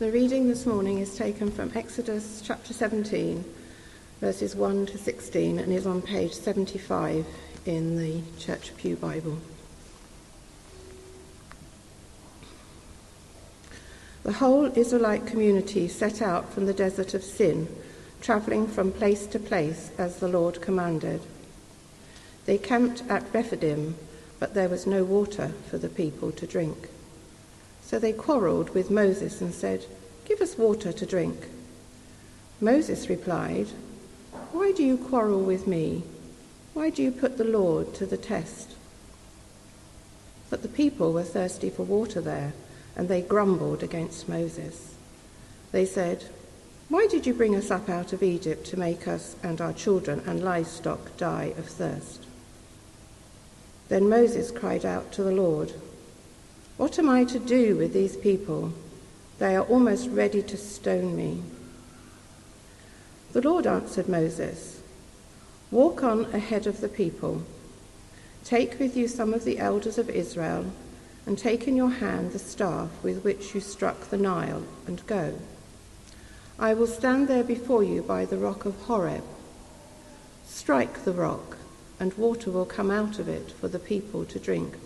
The reading this morning is taken from Exodus chapter 17, verses 1 to 16, and is on page 75 in the Church Pew Bible. The whole Israelite community set out from the desert of Sin, travelling from place to place as the Lord commanded. They camped at Rephidim, but there was no water for the people to drink. So they quarreled with Moses and said, Give us water to drink. Moses replied, Why do you quarrel with me? Why do you put the Lord to the test? But the people were thirsty for water there, and they grumbled against Moses. They said, Why did you bring us up out of Egypt to make us and our children and livestock die of thirst? Then Moses cried out to the Lord, what am I to do with these people? They are almost ready to stone me. The Lord answered Moses, Walk on ahead of the people. Take with you some of the elders of Israel, and take in your hand the staff with which you struck the Nile, and go. I will stand there before you by the rock of Horeb. Strike the rock, and water will come out of it for the people to drink.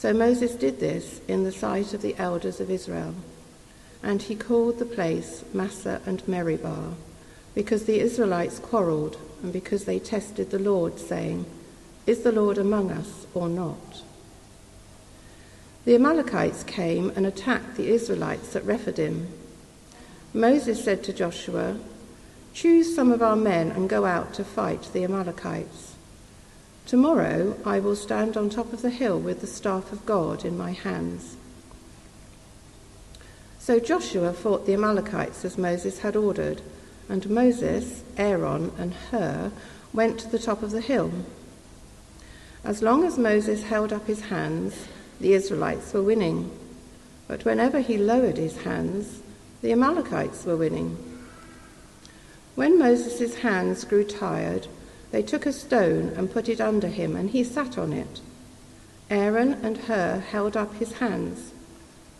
So Moses did this in the sight of the elders of Israel. And he called the place Massah and Meribah, because the Israelites quarreled and because they tested the Lord, saying, Is the Lord among us or not? The Amalekites came and attacked the Israelites at Rephidim. Moses said to Joshua, Choose some of our men and go out to fight the Amalekites. Tomorrow I will stand on top of the hill with the staff of God in my hands. So Joshua fought the Amalekites as Moses had ordered, and Moses, Aaron, and Hur went to the top of the hill. As long as Moses held up his hands, the Israelites were winning. But whenever he lowered his hands, the Amalekites were winning. When Moses' hands grew tired, they took a stone and put it under him, and he sat on it. Aaron and Hur held up his hands,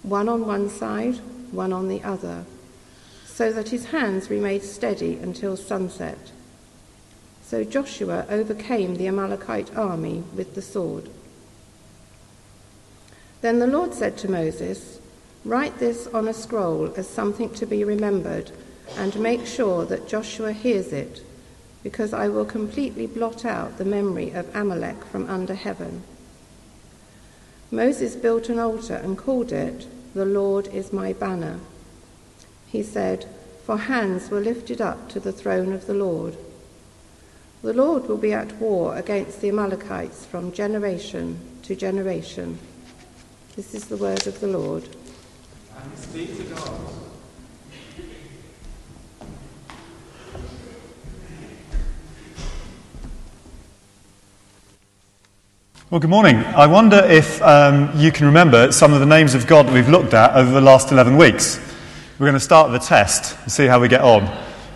one on one side, one on the other, so that his hands remained steady until sunset. So Joshua overcame the Amalekite army with the sword. Then the Lord said to Moses, Write this on a scroll as something to be remembered, and make sure that Joshua hears it because I will completely blot out the memory of Amalek from under heaven. Moses built an altar and called it, The Lord is my banner. He said, For hands were lifted up to the throne of the Lord. The Lord will be at war against the Amalekites from generation to generation. This is the word of the Lord. To God. Well, good morning. I wonder if um, you can remember some of the names of God that we've looked at over the last 11 weeks. We're going to start with a test and see how we get on.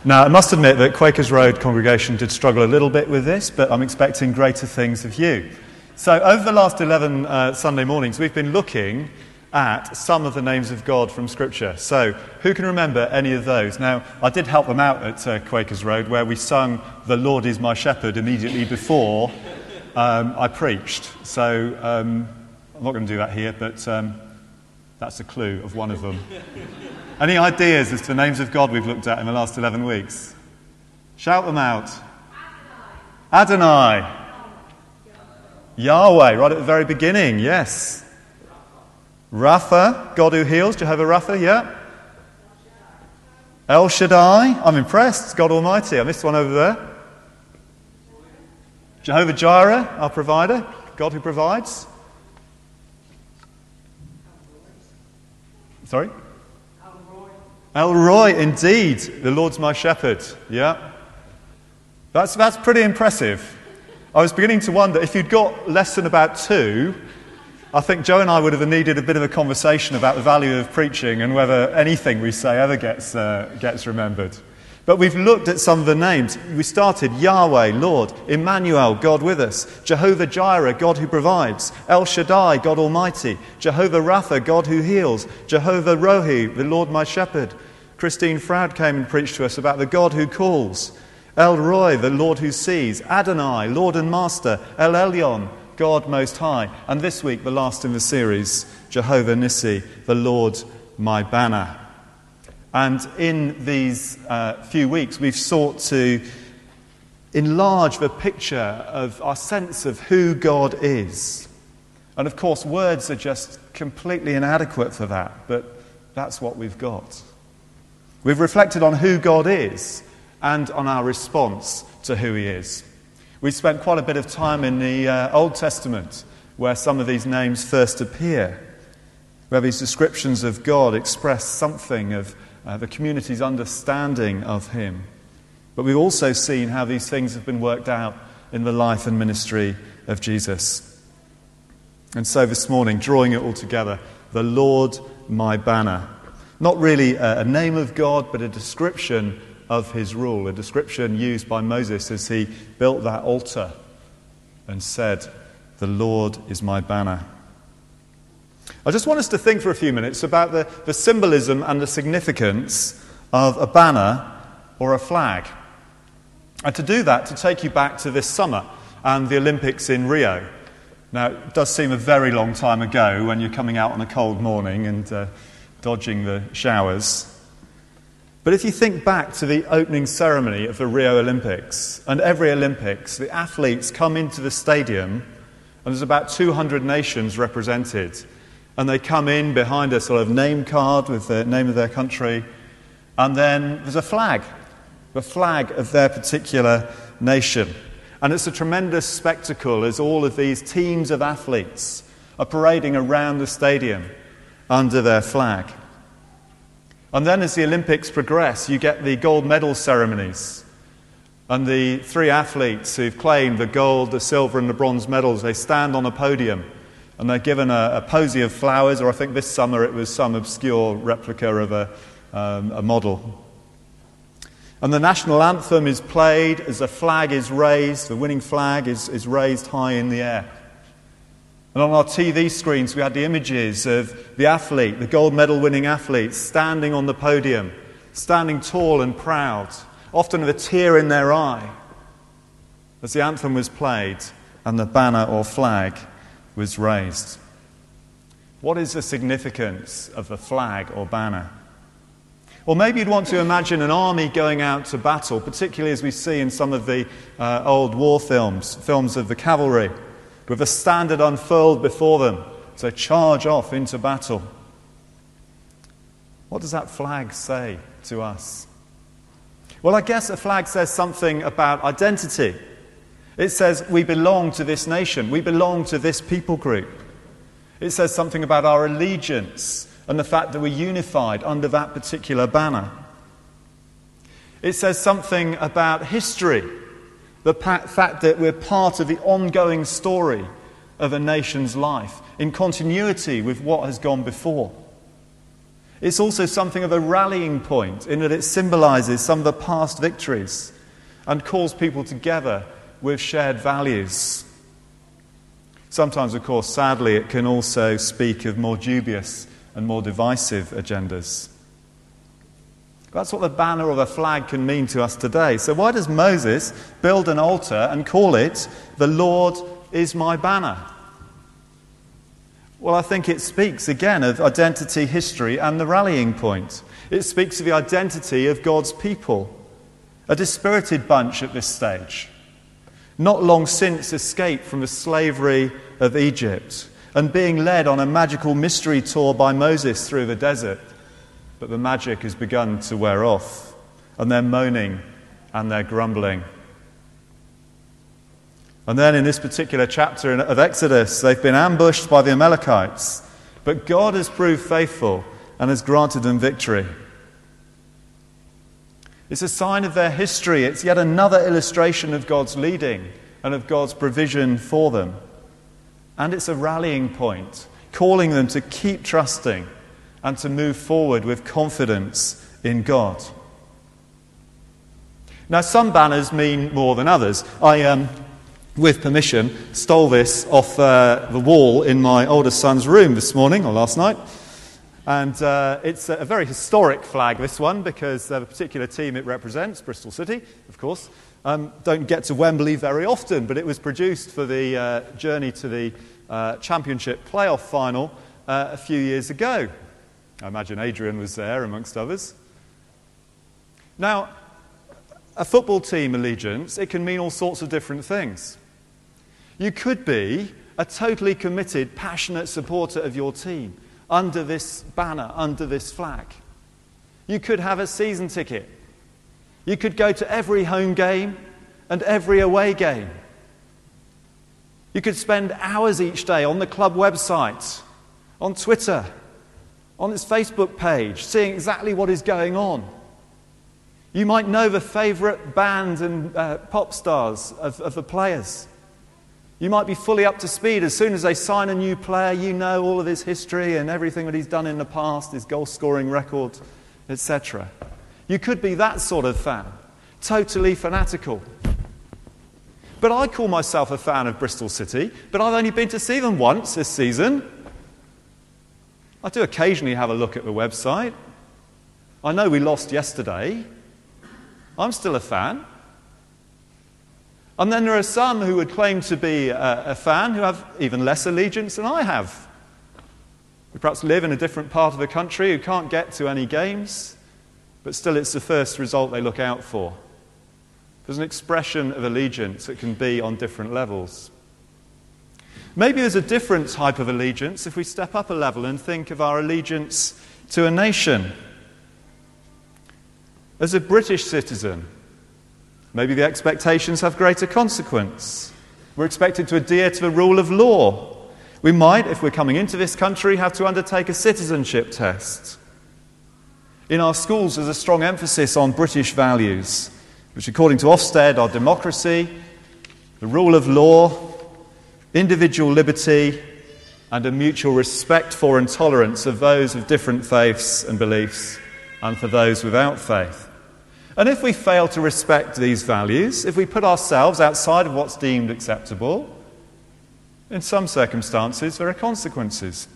Now, I must admit that Quakers Road congregation did struggle a little bit with this, but I'm expecting greater things of you. So, over the last 11 uh, Sunday mornings, we've been looking at some of the names of God from Scripture. So, who can remember any of those? Now, I did help them out at uh, Quakers Road, where we sung The Lord is My Shepherd immediately before um, I preached. So um, I'm not going to do that here, but um, that's a clue of one of them. Any ideas as to the names of God we've looked at in the last 11 weeks? Shout them out. Adonai. Adonai. Yahweh, right at the very beginning, yes. Rapha, God who heals, Jehovah Rapha, yeah. El Shaddai, I'm impressed, God Almighty. I missed one over there. Jehovah Jireh, our provider, God who provides. Sorry? El Roi, indeed, the Lord's my shepherd. Yeah. That's, that's pretty impressive. I was beginning to wonder if you'd got less than about two, I think Joe and I would have needed a bit of a conversation about the value of preaching and whether anything we say ever gets, uh, gets remembered. But we've looked at some of the names. We started Yahweh, Lord, Emmanuel, God with us, Jehovah Jireh, God who provides, El Shaddai, God Almighty, Jehovah Rapha, God who heals, Jehovah Rohi, the Lord my shepherd. Christine Froud came and preached to us about the God who calls, El Roi, the Lord who sees, Adonai, Lord and Master, El Elyon, God Most High. And this week, the last in the series, Jehovah Nissi, the Lord my banner. And in these uh, few weeks, we've sought to enlarge the picture of our sense of who God is. And of course, words are just completely inadequate for that, but that's what we've got. We've reflected on who God is and on our response to who He is. We spent quite a bit of time in the uh, Old Testament where some of these names first appear, where these descriptions of God express something of uh, the community's understanding of him. But we've also seen how these things have been worked out in the life and ministry of Jesus. And so this morning, drawing it all together, the Lord my banner. Not really a, a name of God, but a description of his rule, a description used by Moses as he built that altar and said, The Lord is my banner. I just want us to think for a few minutes about the, the symbolism and the significance of a banner or a flag. And to do that, to take you back to this summer and the Olympics in Rio. Now, it does seem a very long time ago when you're coming out on a cold morning and uh, dodging the showers. But if you think back to the opening ceremony of the Rio Olympics, and every Olympics, the athletes come into the stadium, and there's about 200 nations represented. And they come in behind a sort of name card with the name of their country. And then there's a flag, the flag of their particular nation. And it's a tremendous spectacle as all of these teams of athletes are parading around the stadium under their flag. And then as the Olympics progress, you get the gold medal ceremonies. And the three athletes who've claimed the gold, the silver, and the bronze medals, they stand on a podium and they're given a, a, posy of flowers, or I think this summer it was some obscure replica of a, um, a model. And the national anthem is played as a flag is raised, the winning flag is, is raised high in the air. And on our TV screens, we had the images of the athlete, the gold medal winning athlete, standing on the podium, standing tall and proud, often with a tear in their eye, as the anthem was played and the banner or flag was raised. What is the significance of the flag or banner? Or maybe you'd want to imagine an army going out to battle, particularly as we see in some of the uh, old war films, films of the cavalry, with a standard unfurled before them to charge off into battle. What does that flag say to us? Well, I guess a flag says something about identity. It says we belong to this nation, we belong to this people group. It says something about our allegiance and the fact that we're unified under that particular banner. It says something about history, the fact that we're part of the ongoing story of a nation's life, in continuity with what has gone before. It's also something of a rallying point in that it symbolizes some of the past victories and calls people together with shared values. Sometimes, of course, sadly, it can also speak of more dubious and more divisive agendas. That's what the banner or the flag can mean to us today. So, why does Moses build an altar and call it, The Lord is my banner? Well, I think it speaks again of identity, history, and the rallying point. It speaks of the identity of God's people, a dispirited bunch at this stage not long since escaped from the slavery of Egypt and being led on a magical mystery tour by Moses through the desert. But the magic has begun to wear off, and they're moaning and they're grumbling. And then in this particular chapter of Exodus, they've been ambushed by the Amalekites, but God has proved faithful and has granted them victory. It's a sign of their history. It's yet another illustration of God's leading and of God's provision for them. And it's a rallying point, calling them to keep trusting and to move forward with confidence in God. Now, some banners mean more than others. I, um, with permission, stole this off uh, the wall in my oldest son's room this morning or last night. And uh, it's a very historic flag, this one, because the particular team it represents, Bristol City, of course, um, don't get to Wembley very often, but it was produced for the uh, journey to the uh, Championship playoff final uh, a few years ago. I imagine Adrian was there, amongst others. Now, a football team allegiance, it can mean all sorts of different things. You could be a totally committed, passionate supporter of your team under this banner, under this flag. You could have a season ticket. You could go to every home game and every away game. You could spend hours each day on the club website, on Twitter, on its Facebook page, seeing exactly what is going on. You might know the favourite bands and uh, pop stars of, of the players. You might be fully up to speed. As soon as they sign a new player, you know all of his history and everything that he's done in the past, his goal scoring record, etc. You could be that sort of fan, totally fanatical. But I call myself a fan of Bristol City, but I've only been to see them once this season. I do occasionally have a look at the website. I know we lost yesterday, I'm still a fan. And then there are some who would claim to be a, a, fan who have even less allegiance than I have. Who perhaps live in a different part of the country, who can't get to any games, but still it's the first result they look out for. There's an expression of allegiance that can be on different levels. Maybe there's a different type of allegiance if we step up a level and think of our allegiance to a nation. As a British citizen, maybe the expectations have greater consequence. We're expected to adhere to the rule of law. We might, if we're coming into this country, have to undertake a citizenship test. In our schools, there's a strong emphasis on British values, which, according to Ofsted, are democracy, the rule of law, individual liberty, and a mutual respect for and tolerance of those of different faiths and beliefs and for those without faith. And if we fail to respect these values, if we put ourselves outside of what's deemed acceptable, in some circumstances there are consequences.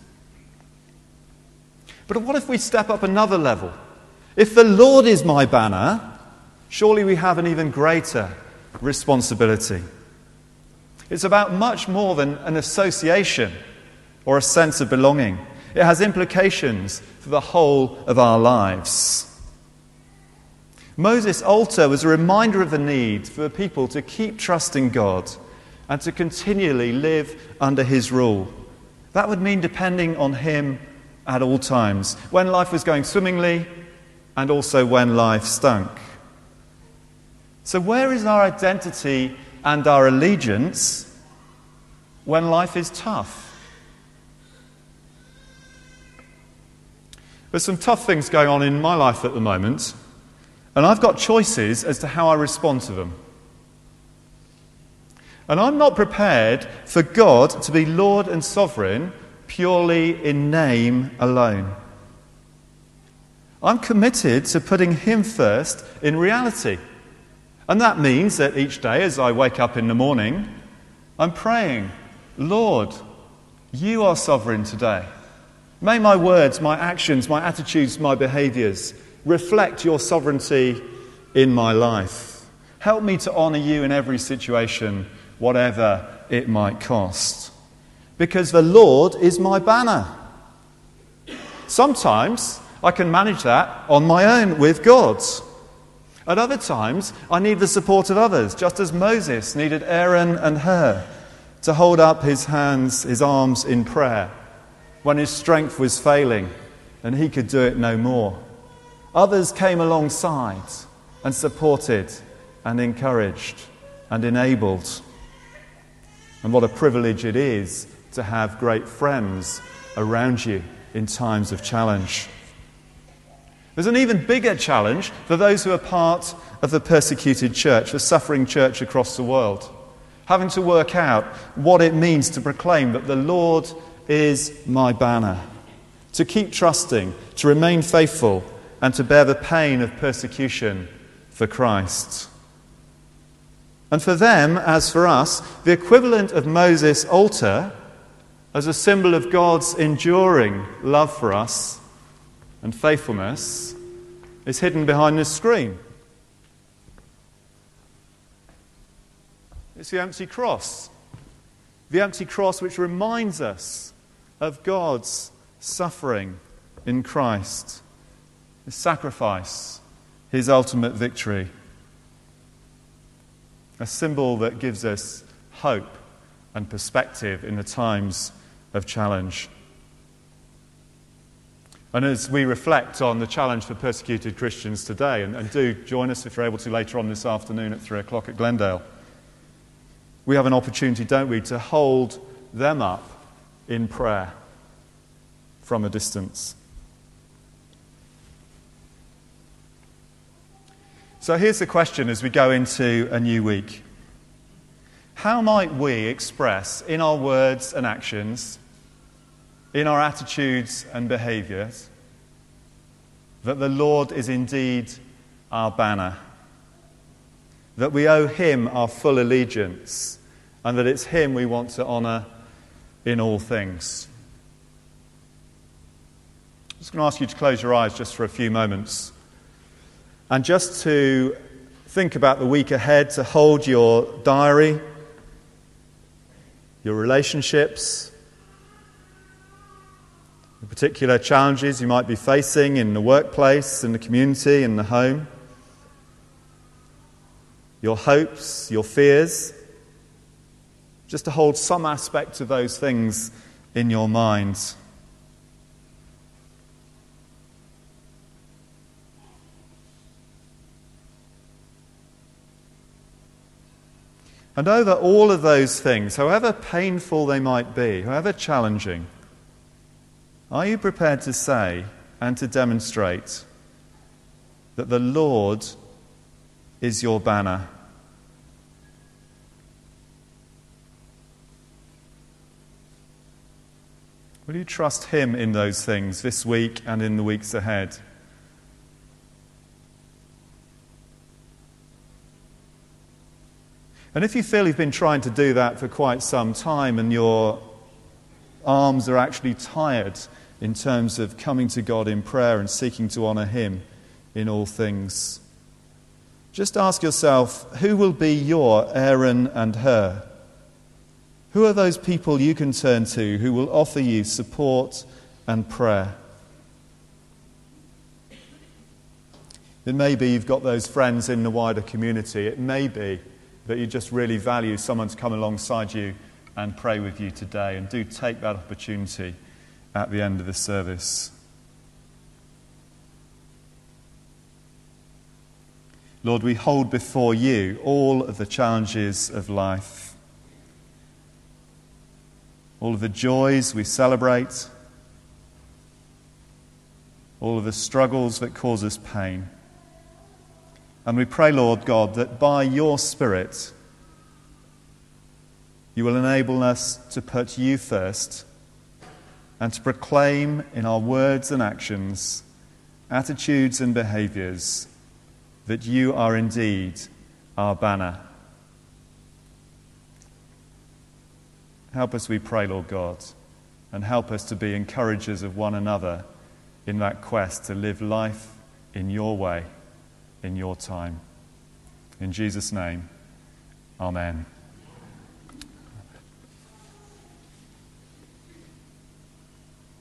But what if we step up another level? If the Lord is my banner, surely we have an even greater responsibility. It's about much more than an association or a sense of belonging. It has implications for the whole of our lives. Moses' altar was a reminder of the need for people to keep trusting God and to continually live under his rule. That would mean depending on him at all times, when life was going swimmingly and also when life stunk. So, where is our identity and our allegiance when life is tough? There's some tough things going on in my life at the moment, and I've got choices as to how I respond to them. And I'm not prepared for God to be Lord and sovereign purely in name alone. I'm committed to putting Him first in reality. And that means that each day as I wake up in the morning, I'm praying, Lord, you are sovereign today. May my words, my actions, my attitudes, my behaviors reflect your sovereignty in my life. Help me to honor you in every situation, whatever it might cost. Because the Lord is my banner. Sometimes I can manage that on my own with God. At other times, I need the support of others, just as Moses needed Aaron and Hur to hold up his hands, his arms in prayer when his strength was failing and he could do it no more. Others came alongside and supported and encouraged and enabled. And what a privilege it is to have great friends around you in times of challenge. There's an even bigger challenge for those who are part of the persecuted church, the suffering church across the world, having to work out what it means to proclaim that the Lord is my banner. To keep trusting, to remain faithful, and to bear the pain of persecution for Christ. And for them, as for us, the equivalent of Moses' altar as a symbol of God's enduring love for us and faithfulness is hidden behind this screen. It's the empty cross. The empty cross which reminds us of God's suffering in Christ, his sacrifice, his ultimate victory. A symbol that gives us hope and perspective in the times of challenge. And as we reflect on the challenge for persecuted Christians today, and, and, do join us if you're able to later on this afternoon at 3 o'clock at Glendale, we have an opportunity, don't we, to hold them up in prayer from a distance. So here's the question as we go into a new week How might we express in our words and actions, in our attitudes and behaviors, that the Lord is indeed our banner? That we owe Him our full allegiance, and that it's Him we want to honour in all things. I'm just going to ask you to close your eyes just for a few moments. And just to think about the week ahead, to hold your diary, your relationships, the particular challenges you might be facing in the workplace, in the community, in the home, your hopes, your fears, just to hold some aspect of those things in your minds. And over all of those things, however painful they might be, however challenging, are you prepared to say and to demonstrate that the Lord is your banner? Will you trust Him in those things this week and in the weeks ahead? And if you feel you've been trying to do that for quite some time and your arms are actually tired in terms of coming to God in prayer and seeking to honour Him in all things, just ask yourself who will be your Aaron and Hur? Who are those people you can turn to who will offer you support and prayer? It may be you've got those friends in the wider community. It may be that you just really value someone to come alongside you and pray with you today. And do take that opportunity at the end of the service. Lord, we hold before you all of the challenges of life, all of the joys we celebrate, all of the struggles that cause us pain. And we pray, Lord God, that by your Spirit, you will enable us to put you first and to proclaim in our words and actions, attitudes and behaviors, that you are indeed our banner. Help us, we pray, Lord God, and help us to be encouragers of one another in that quest to live life in your way in your time. In Jesus' name, amen.